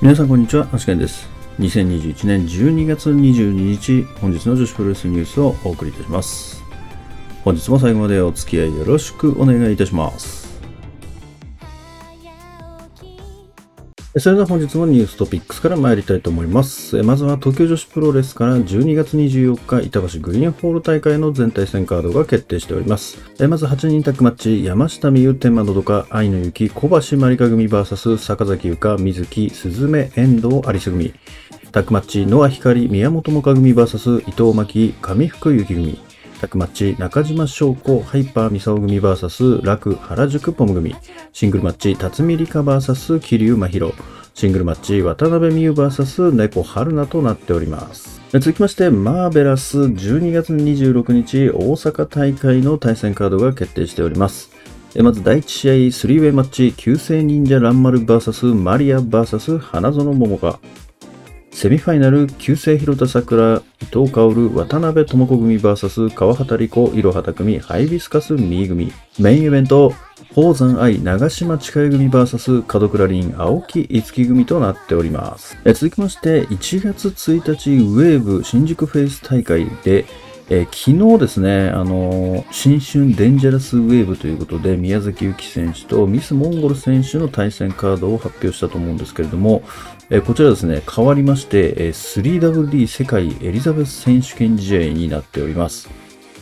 皆さんこんにちは、アシケンです。2021年12月22日、本日の女子プロレスニュースをお送りいたします。本日も最後までお付き合いよろしくお願いいたします。それでは本日のニューストピックスから参りたいと思います。まずは東京女子プロレスから12月24日、板橋グリーンホール大会の全体戦カードが決定しております。まず8人タッグマッチ、山下美優、天満のどか、愛の雪、小橋まりか組 VS 坂崎優香、水木、鈴芽、遠藤、有栖組。タッグマッチ、ノア光、宮本もか組 VS 伊藤真希、上福幸組。タッグマッチ、中島翔子、ハイパーミサオ組 VS 楽原宿ポム組。シングルマッチ、辰巳梨花 VS 桐生真宙。シングルマッチ、渡辺美優 VS 猫春菜となっております。続きまして、マーベラス12月26日大阪大会の対戦カードが決定しております。まず第1試合、スリーウェイマッチ、旧姓忍者ランマル VS マリア VS 花園桃香。セミファイナル、旧姓広田桜、伊藤薫、渡辺智子組 VS 川畑理子、いろはた組、ハイビスカス、ミー組。メインイベント、宝山愛、長島近江組 VS 門倉凛、青木五木組となっております。続きまして、1月1日、ウェーブ新宿フェイス大会で、えー昨日ですね、あのー新春デンジャラスウェーブということで、宮崎由紀選手とミス・モンゴル選手の対戦カードを発表したと思うんですけれども、えーこちらですね、変わりまして、えー 3WD 世界エリザベス選手権試合になっております。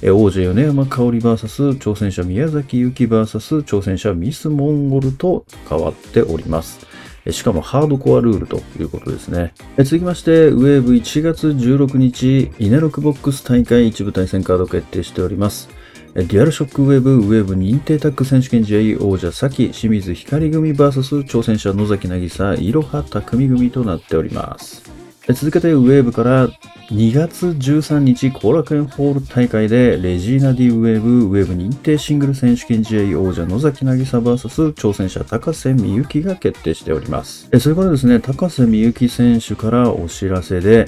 えー王者米山香織 VS 挑戦者宮崎有妃 VS 挑戦者ミス・モンゴルと変わっております。しかもハードコアルールということですね。続きまして、ウェーブ1月16日、イネロクボックス大会一部対戦カード決定しております。えデュアルショックウェーブ、ウェーブ認定タッグ選手権試合王者、 SAKI 清水ひかり組 VS 挑戦者野崎渚、彩羽匠組となっております。続けてウェーブから2月13日後楽園ホール大会でレジーナ・ディ・ウェーブウェーブ認定シングル選手権試合王者野崎渚 VS 挑戦者高瀬美幸が決定しております。えそれからですね、高瀬美幸選手からお知らせで、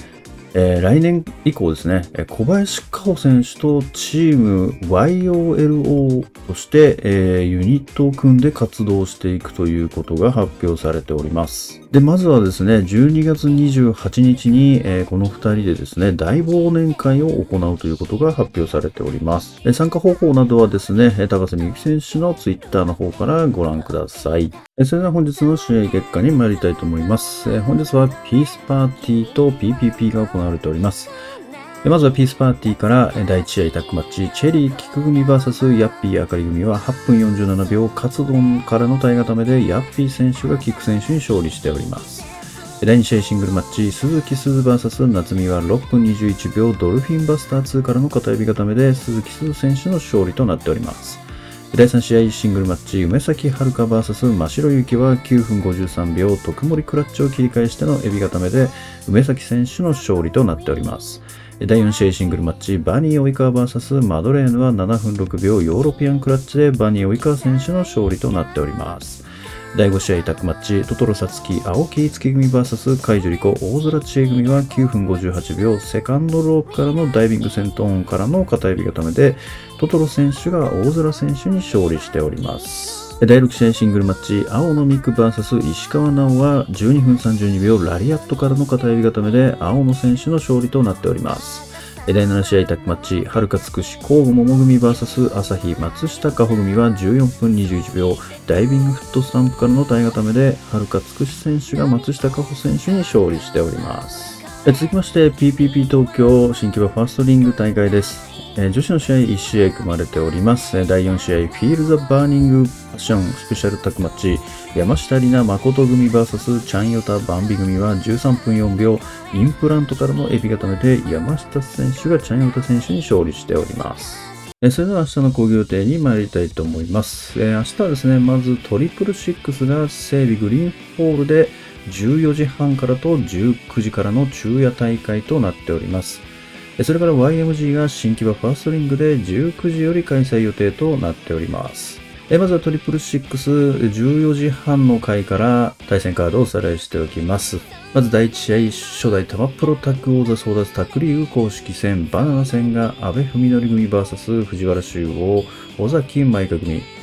えー来年以降ですね、小林香穂選手とチーム YOLO として、えーユニットを組んで活動していくということが発表されております。で、まずはですね、12月28日に、えーこの2人でですね、大忘年会を行うということが発表されております。え参加方法などはですね、高瀬美幸選手のツイッターの方からご覧ください。えそれでは本日の試合結果に参りたいと思います。え本日はピースパーティーと PPP が行われております。まずはピースパーティーから第1試合タッグマッチ、チェリー菊組 VS ヤッピーあかり組は8分47秒、カツ丼からの体固めでヤッピー選手がキク選手に勝利しております。第2試合シングルマッチ、鈴木鈴 VS 夏美は6分21秒、ドルフィンバスター2からの片指固めで鈴木鈴選手の勝利となっております。第3試合シングルマッチ、梅崎遥 VS 真白ゆきは9分53秒、徳森クラッチを切り返してのエビ固めで、梅崎選手の勝利となっております。第4試合シングルマッチ、バニー及川 VS マドレーヌは7分6秒、ヨーロピアンクラッチでバニー及川選手の勝利となっております。第5試合タッグマッチ、トトロサツキ、青木月組 VS 海樹リコ、大空知恵組は9分58秒、セカンドロープからのダイビングセントーンからの片指固めで、トトロ選手が大空選手に勝利しております。第6試合シングルマッチ、青野未来 VS 石川奈青は12分32秒、ラリアットからの片指固めで、青野選手の勝利となっております。第7試合タッグマッチ、はるかつくし、交互桃組 VS 朝日松下加穂組は14分21秒、ダイビングフットスタンプからの体固めで、はるかつくし選手が松下加穂選手に勝利しております。続きまして PPP 東京新木場ファーストリング大会です。え女子の試合1試合組まれております。第4試合フィールザ・バーニング・パッションスペシャルタッグマッチ山下里奈誠組 VS チャンヨタ・バンビ組は13分4秒インプラントからのエビ固めで山下選手がチャンヨタ選手に勝利しております。えそれでは明日の講義予定に参りたいと思います。え明日はですね、まずトリプルシックスが整備グリーンホールで14時半からと19時からの昼夜大会となっております。それから YMG が新木場ファーストリングで19時より開催予定となっております。まずはトリプルシックス14時半の回から対戦カードをおさらいしておきます。まず第1試合、初代タマプロタッグ王座争奪タッグリーグ公式戦バナナ戦が阿部文則組 VS 藤原修吾、尾崎舞香組。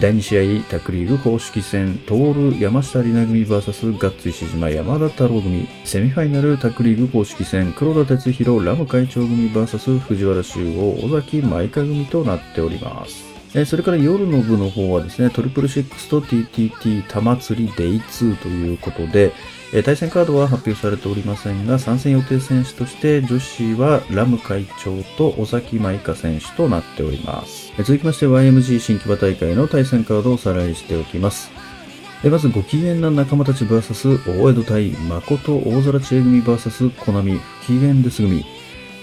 第2試合、タックリーグ公式戦、トール山下里奈組 VS ガッツ石島山田太郎組、セミファイナルタックリーグ公式戦、黒田哲弘ラム会長組 VS 藤原修吾尾崎舞香組となっております。えそれから夜の部の方はですね、トリプルシックスと TTT 玉釣り Day2 ということで、え対戦カードは発表されておりませんが、参戦予定選手として女子はラム会長と尾崎舞香選手となっております。え続きまして YMG 新木場大会の対戦カードをおさらいしておきます。えまず、ご機嫌な仲間たち VS 大江戸対誠大空知恵組 VS コナミ不機嫌です組。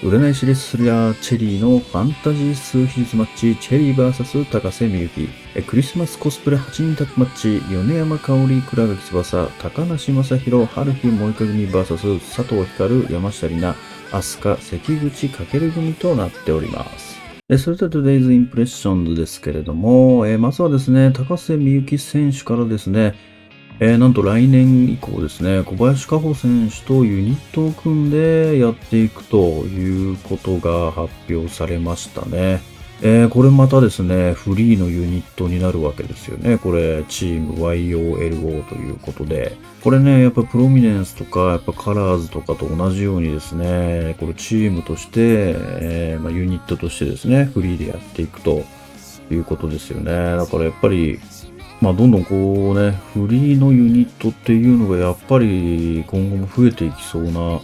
占い師レッスラーチェリーのファンタジー数比率マッチ、チェリー VS 高瀬美幸。えクリスマスコスプレ8人タッグマッチ、米山香織、倉垣翼、高梨正宏、春日萌香組 VS 佐藤光、山下里奈、飛鳥、関口翔組となっております。それでは Today's Impressions ですけれども、まずはですね、高瀬美幸選手からですね、えーなんと来年以降ですね、小林加穂選手とユニットを組んでやっていくということが発表されましたね。えーこれまたですね、フリーのユニットになるわけですよね。これ、チーム YOLO ということで。これね、やっぱプロミネンスとか、やっぱカラーズとかと同じようにですね、これチームとして、えーまあ、ユニットとしてですね、フリーでやっていくということですよね。だからやっぱり、まあ、どんどんこうね、フリーのユニットっていうのがやっぱり今後も増えていきそうな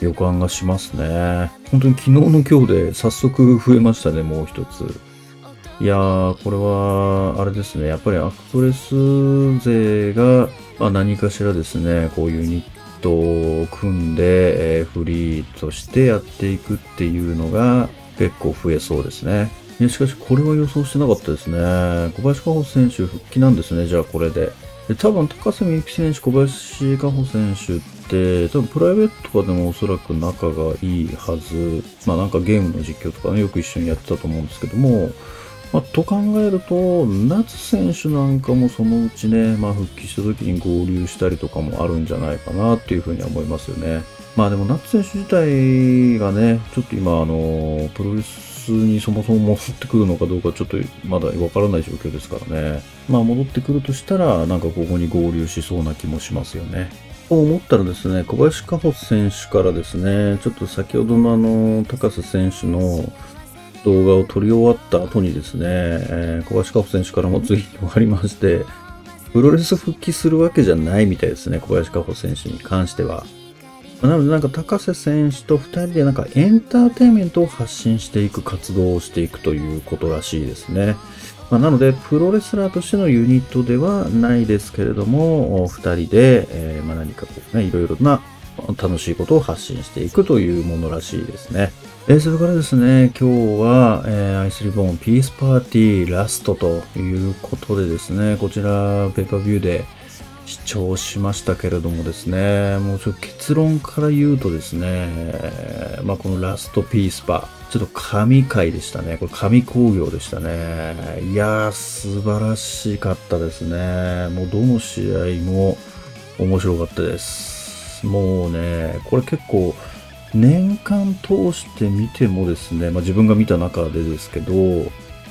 予感がしますね。本当に昨日の今日で早速増えましたね、もう一つ。いやー、これは、あれですね、やっぱりアクトレス勢が、まあ、何かしらですね、こうユニットを組んで、えーフリーとしてやっていくっていうのが結構増えそうですね。いやしかし、これは予想してなかったですね。小林加穂選手復帰なんですね、じゃあこれで。で多分、高瀬美幸選手、小林加穂選手って、多分プライベートとかでもおそらく仲がいいはず。まあなんかゲームの実況とかね、よく一緒にやってたと思うんですけども、まあ、と考えると、夏選手なんかもそのうちね、まあ復帰した時に合流したりとかもあるんじゃないかなっていうふうには思いますよね。まあでも、ナッツ選手自体がね、ちょっと今、あの、プロレス通にそもそも戻ってくるのかどうかちょっとまだわからない状況ですからね。まあ戻ってくるとしたら、なんかここに合流しそうな気もしますよね。と思ったらですね、小林加穂選手からですね、ちょっと先ほどのあの、高瀬選手の動画を撮り終わった後にですね、えー小林加穂選手からもツイートがありまして、プロレス復帰するわけじゃないみたいですね、小林加穂選手に関しては。なのでなんか高瀬選手と2人でなんかエンターテインメントを発信していく活動をしていくということらしいですね。まあ、なので、プロレスラーとしてのユニットではないですけれども、2人で、えーまあ、何かこうね、いろいろな楽しいことを発信していくというものらしいですね。えーそれからですね、今日は、えーアイスリボンピースパーティーラストということでですね、こちらペーパービューで聴しましたけれどもですね、もうちょっと結論から言うとですね、まあこのラストピースパ、ちょっと神回でしたね。これ神工業でしたね。いやー、素晴らしかったですね。もうどの試合も面白かったです。もうね、これ結構、年間通して見てもですね、まあ、自分が見た中でですけど、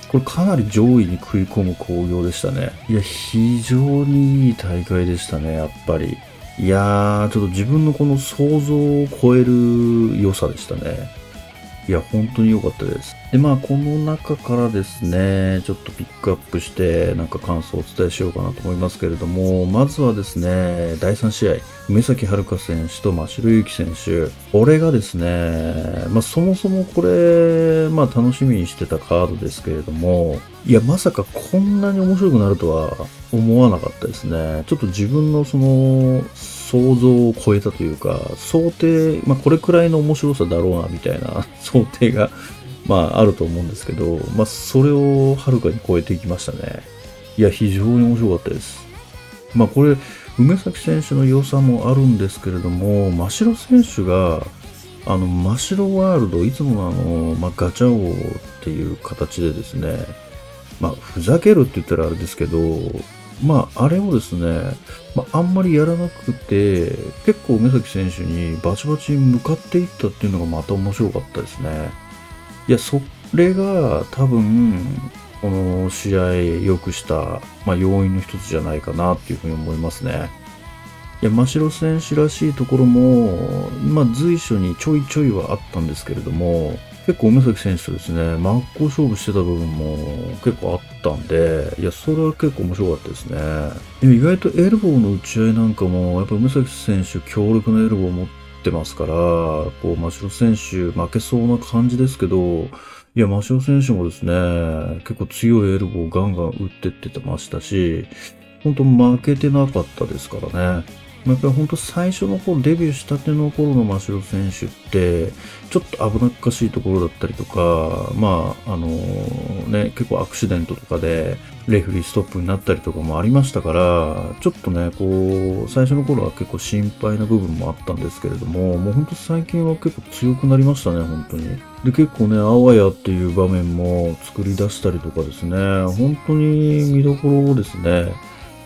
これかなり上位に食い込む興行でしたね。いや、非常にいい大会でしたね、やっぱり。いやー、ちょっと自分のこの想像を超える良さでしたね。いや、本当に良かったです。で、まあ、この中からですね、ちょっとピックアップして、なんか感想をお伝えしようかなと思いますけれども、まずはですね、第3試合、梅崎遥選手と真城ゆき選手。これがですね、まあ、そもそもこれ、まあ、楽しみにしてたカードですけれども、いや、まさかこんなに面白くなるとは思わなかったですね。ちょっと自分のその、想像を超えたというか、想定、まあ、これくらいの面白さだろうな、みたいな 想定が、まあ、あると思うんですけど、まあ、それをはるかに超えていきましたね。いや、非常に面白かったです。まあ、これ、梅崎選手の良さもあるんですけれども、真城選手が、あの、真城ワールド、いつものあの、まあ、ガチャ王っていう形でですね、まあ、ふざけるって言ったらあれですけど、まあ、あれをですね、まあ、あんまりやらなくて、結構梅崎選手にバチバチに向かっていったっていうのがまた面白かったですね。いや、それが多分、この試合良くした、まあ、要因の一つじゃないかなっていうふうに思いますね。いや、真城選手らしいところも、まあ、随所にちょいちょいはあったんですけれども、結構梅崎選手とですね、真っ向勝負してた部分も結構あったんで、いや、それは結構面白かったですね。でも意外とエルボーの打ち合いなんかも、やっぱ梅崎選手強力なエルボーを持ってますから、こう、真城選手負けそうな感じですけど、いや、真城選手もですね、結構強いエルボーをガンガン打ってってましたし、本当負けてなかったですからね。やっぱり本当最初の方、デビューしたての頃の真城選手って、ちょっと危なっかしいところだったりとか、まあ、あのね、結構アクシデントとかで、レフリーストップになったりとかもありましたから、ちょっとね、こう、最初の頃は結構心配な部分もあったんですけれども、もう本当最近は結構強くなりましたね、本当に。で、結構ね、あわやっていう場面も作り出したりとかですね、本当に見どころをですね、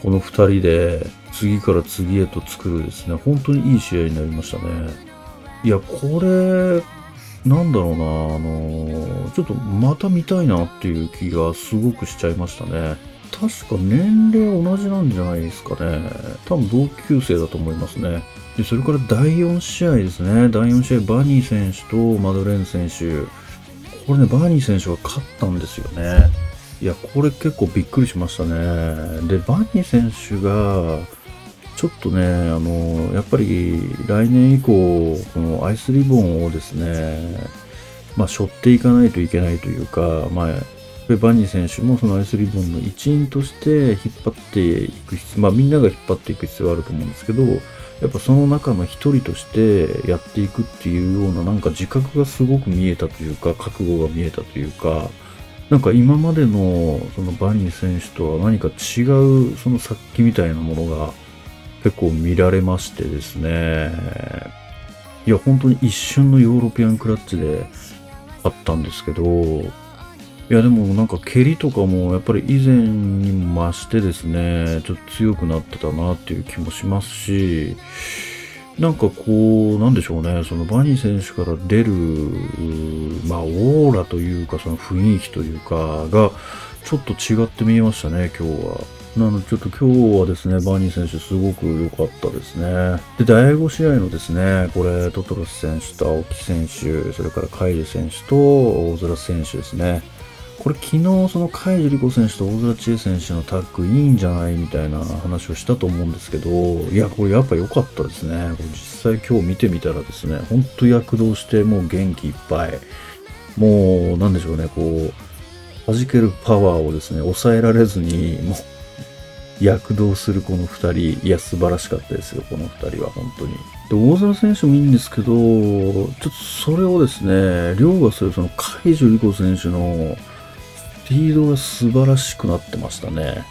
この2人で次から次へと作るですね、本当にいい試合になりましたね。いや、これ、なんだろうな、あの、ちょっとまた見たいなっていう気がすごくしちゃいましたね。確か年齢同じなんじゃないですかね。多分同級生だと思いますね。で、それから第4試合ですね。第4試合、バニー選手とマドレーン選手。これね、バニー選手が勝ったんですよね。いや、これ結構びっくりしましたね。で、バニー選手が、ちょっとね、あの、やっぱり来年以降、このアイスリボンをですね、まあ、背負っていかないといけないというか、まあ、バニー選手もそのアイスリボンの一員として引っ張っていく必要、まあみんなが引っ張っていく必要はあると思うんですけど、やっぱその中の一人としてやっていくっていうようななんか自覚がすごく見えたというか、覚悟が見えたというか、なんか今までのそのバニー選手とは何か違うその殺気みたいなものが結構見られましてですね。いや、本当に一瞬のヨーロピアンクラッチであったんですけど、いや、でもなんか蹴りとかもやっぱり以前にも増してですね、ちょっと強くなってたなっていう気もしますし、なんかこう、なんでしょうね、そのバニー選手から出る、まあ、オーラというか、その雰囲気というか、が、ちょっと違って見えましたね、今日は。なので、ちょっと今日はですね、バーニー選手すごく良かったですね。で、第5試合のですね、これ、トトロス選手と青木選手、それからカイリ選手と大空選手ですね。これ昨日その海樹里子選手と大空知恵選手のタッグいいんじゃないみたいな話をしたと思うんですけど、いや、これやっぱ良かったですね。これ実際今日見てみたらですね、ほんと躍動してもう元気いっぱい。もう、なんでしょうね、こう、弾けるパワーをですね、抑えられずに、もう、躍動するこの2人、いや、素晴らしかったですよ、この2人は、本当に。で、大空選手もいいんですけど、ちょっとそれをですね、凌駕するその海樹里子選手の、スピードが素晴らしくなってましたね。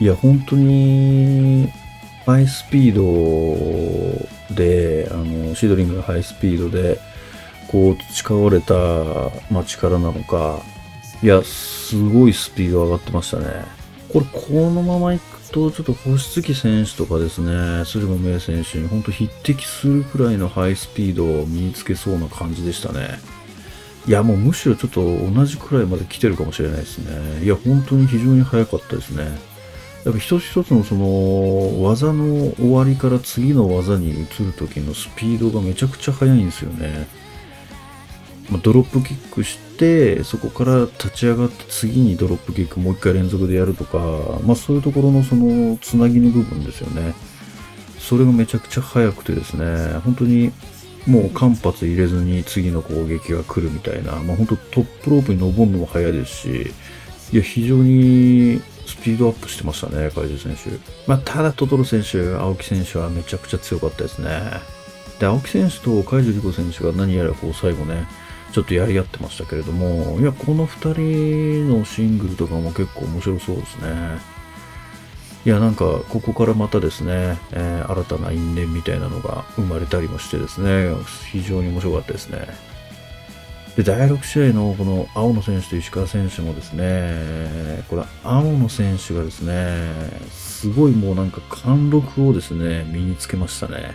いや、本当に、ハイスピードで、あの、シドリングがハイスピードで、こう、培われた、まあ、力なのか、いや、すごいスピード上がってましたね。これ、このままいくと、ちょっと星月選手とかですね、鶴間明選手に本当匹敵するくらいのハイスピードを身につけそうな感じでしたね。いや、もうむしろちょっと同じくらいまで来てるかもしれないですね。いや、本当に非常に早かったですね。やっぱ一つ一つのその技の終わりから次の技に移る時のスピードがめちゃくちゃ速いんですよね。ま、ドロップキックして、そこから立ち上がって次にドロップキックもう一回連続でやるとか、まあそういうところのそのつなぎの部分ですよね。それがめちゃくちゃ速くてですね、本当にもう間髪入れずに次の攻撃が来るみたいな、まあ本当トップロープに登るのも速いですし、いや、非常にスピードアップしてましたね、海獣選手。まあ、ただ、トトロ選手、青木選手はめちゃくちゃ強かったですね。で、青木選手と海獣リコ選手が何やらこう最後ね、ちょっとやり合ってましたけれども、いや、この2人のシングルとかも結構面白そうですね。いや、なんか、ここからまたですね、えー、新たな因縁みたいなのが生まれたりもしてですね、非常に面白かったですね。で、第6試合のこの青野選手と石川選手もですね、これ、青野選手がですね、すごいもうなんか貫禄をですね、身につけましたね。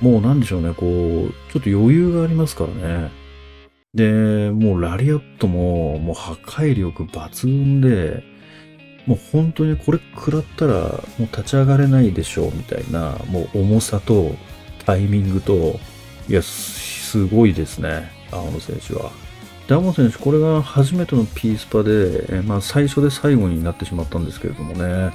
もうなんでしょうね、こう、ちょっと余裕がありますからね。で、もうラリアットももう破壊力抜群で、もう本当にこれ食らったらもう立ち上がれないでしょうみたいな、もう重さとタイミングと、いや、すごいですね、青野選手は。で、青野選手、これが初めてのピースパで、まあ最初で最後になってしまったんですけれどもね。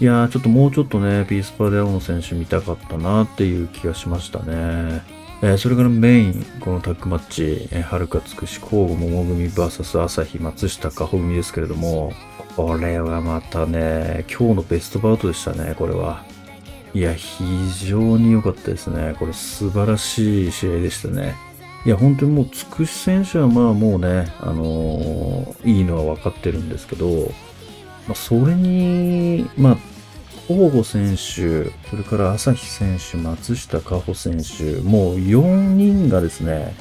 いやー、ちょっともうちょっとね、ピースパで青野選手見たかったなっていう気がしましたね。えー、それからメイン、このタッグマッチ、えー、はるかつくし、交互桃組 VS 朝日松下かほ組ですけれども、これはまたね、今日のベストバウトでしたね、これは。いや、非常に良かったですね。これ素晴らしい試合でしたね。いや、本当にもう、つくし選手はまあもうね、あのー、いいのは分かってるんですけど、まあ、それに、まあ、大郷選手、それから朝日選手、松下加穂選手、もう4人がですね、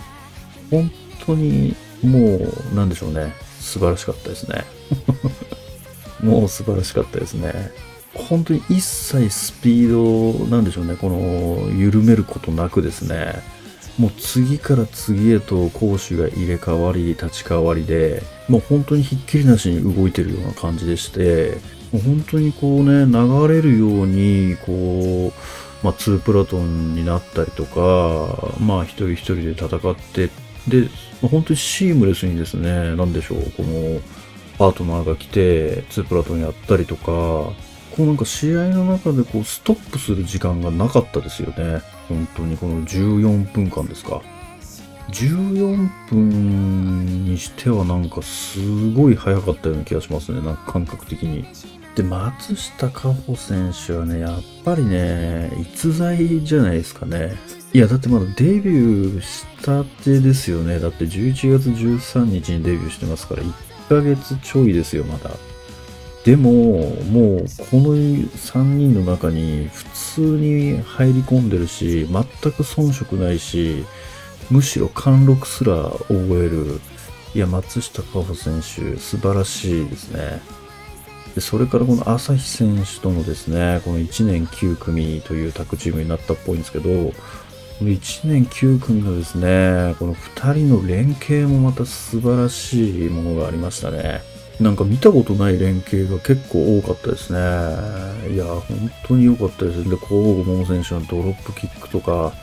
本当にもう、なんでしょうね、素晴らしかったですね。もう素晴らしかったですね。本当に一切スピード、なんでしょうね、この、緩めることなくですね、もう次から次へと攻守が入れ替わり、立ち替わりで、もう本当にひっきりなしに動いてるような感じでして、本当にこうね、流れるように、こう、まあ、2プラトンになったりとか、まあ、一人一人で戦って、で、本当にシームレスにですね、なんでしょう、この、パートナーが来て、2プラトンやったりとか、こうなんか試合の中でこうストップする時間がなかったですよね。本当にこの14分間ですか。14分にしてはなんかすごい早かったような気がしますね。なんか感覚的に。で、松下加穂選手はね、やっぱりね、逸材じゃないですかね。いや、だってまだデビューしたてですよね。だって11月13日にデビューしてますから、1ヶ月ちょいですよ、まだ。でも、もう、この3人の中に普通に入り込んでるし、全く遜色ないし、むしろ貫禄すら覚える。いや、松下加穂選手、素晴らしいですね。でそれからこの朝日選手とのですね、この1年9組というタッグチームになったっぽいんですけど、この1年9組のですね、この2人の連携もまた素晴らしいものがありましたね。なんか見たことない連携が結構多かったですね。いや、本当に良かったです。で、交互桃選手のドロップキックとか、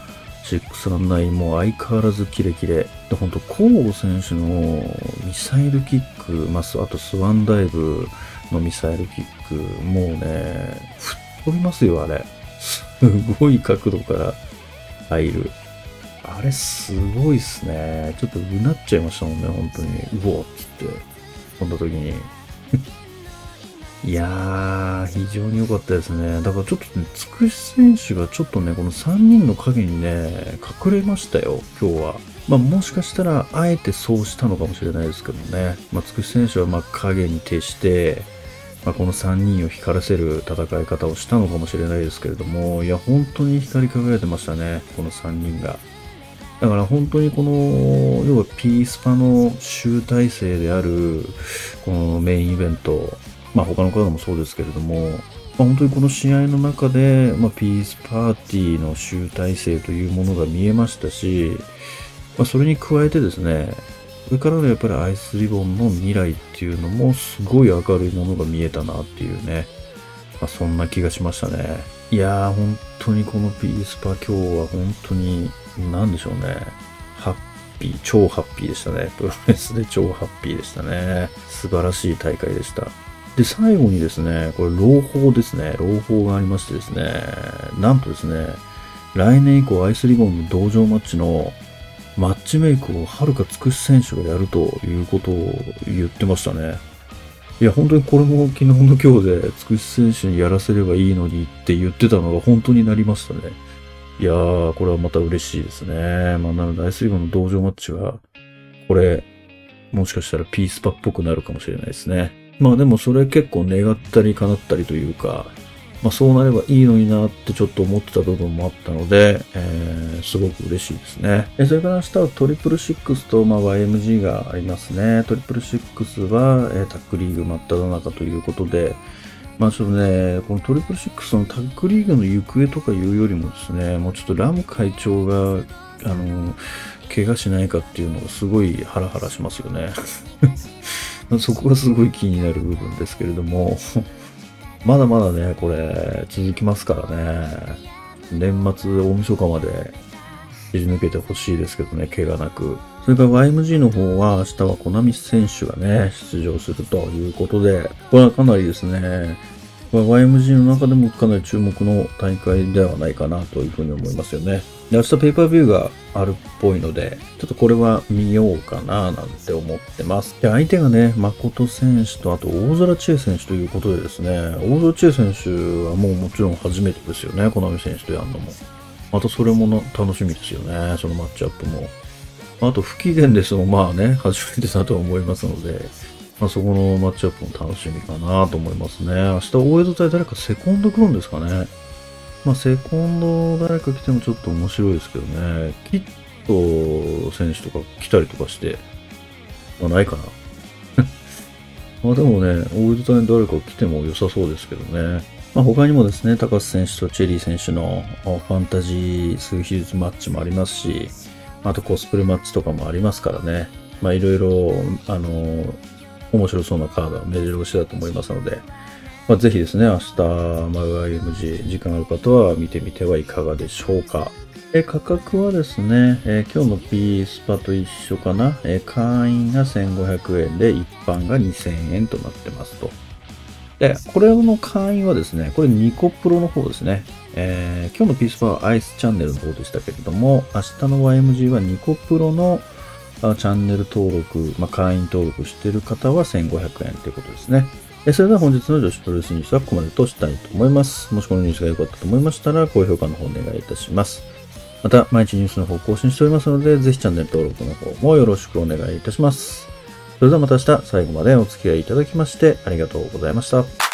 619も相変わらずキレキレ。で、本当交互選手のミサイルキック、まあ、あとスワンダイブ、のミサイルキック、もうね、吹っ飛びますよ、あれ。すごい角度から入る。あれすごいっすね。ちょっとうなっちゃいましたもんね、本当に。うおっつって、飛んだ時に。いやー、非常に良かったですね。だからちょっとね、つくし選手がちょっとね、この3人の影にね、隠れましたよ、今日は。まあ、もしかしたら、あえてそうしたのかもしれないですけどね。まあ、つくし選手は、ま影に徹して、まあ、この3人を光らせる戦い方をしたのかもしれないですけれども、いや、本当に光り輝いてましたね、この3人が。だから本当にこの、要はピースパの集大成である、このメインイベント、まあ他の方もそうですけれども、まあ、本当にこの試合の中で、まあ、ピースパーティーの集大成というものが見えましたし、まあ、それに加えてですね、それからのやっぱりアイスリボンの未来っていうのもすごい明るいものが見えたなっていうね。まあ、そんな気がしましたね。いやー、本当にこのピースパ今日は本当に、なんでしょうね。ハッピー、超ハッピーでしたね。プロレスで超ハッピーでしたね。素晴らしい大会でした。で、最後にですね、これ朗報ですね。朗報がありましてですね、なんとですね、来年以降アイスリボンの同場マッチのマッチメイクをはるかつくし選手がやるということを言ってましたね。いや、本当にこれも昨日の今日でつくし選手にやらせればいいのにって言ってたのが本当になりましたね。いやー、これはまた嬉しいですね。まあ、なので、アイスリーグの同場マッチは、これ、もしかしたらピースパっぽくなるかもしれないですね。まあでもそれ結構願ったり叶ったりというか、まあ、そうなればいいのになってちょっと思ってた部分もあったので、えー、すごく嬉しいですね。えそれから明日はトリプルシックスと、まあ、YMG がありますね。トリプルシックスは、えー、タックリーグ真っ只中ということで、まあちょっとね、このトリプルシックスのタッグリーグの行方とかいうよりもですね、もうちょっとラム会長が、あの、怪我しないかっていうのがすごいハラハラしますよね。そこがすごい気になる部分ですけれども、まだまだね、これ続きますからね。年末大晦日まで切り抜けてほしいですけどね、怪我なく。それから YMG の方は明日はコナミ選手がね、出場するということで、これはかなりですね、YMG の中でもかなり注目の大会ではないかなというふうに思いますよね。で明日ペーパービューがあるっぽいので、ちょっとこれは見ようかななんて思ってます。で、相手がね、誠選手とあと大空知恵選手ということでですね、大空知恵選手はもうもちろん初めてですよね、コナミ選手とやるのも。またそれも楽しみですよね、そのマッチアップも。あと不機嫌ですもまあね、初めてだと思いますので、まあ、そこのマッチアップも楽しみかなと思いますね。明日大江戸対誰かセコンド来るんですかね。まあ、セコンド誰か来てもちょっと面白いですけどね。キット選手とか来たりとかして、まあ、ないかな。まあでもね、大江戸対誰か来ても良さそうですけどね。まあ、他にもですね、高須選手とチェリー選手のファンタジー数比率マッチもありますし、あとコスプレマッチとかもありますからね。まあいろいろ、あの、面白そうなカードは目白押しだと思いますので、まあ、ぜひですね、明日、マグ IMG 時間ある方は見てみてはいかがでしょうか。え価格はですね、え今日の P スパと一緒かな、え会員が1500円で一般が2000円となってますと。で、これの会員はですね、これニコプロの方ですね。えー、今日のピースパはアイスチャンネルの方でしたけれども、明日の YMG はニコプロのチャンネル登録、まあ、会員登録している方は1500円ということですね。それでは本日の女子プロレスニュースはここまでとしたいと思います。もしこのニュースが良かったと思いましたら、高評価の方お願いいたします。また、毎日ニュースの方更新しておりますので、ぜひチャンネル登録の方もよろしくお願いいたします。それではまた明日最後までお付き合いいただきましてありがとうございました。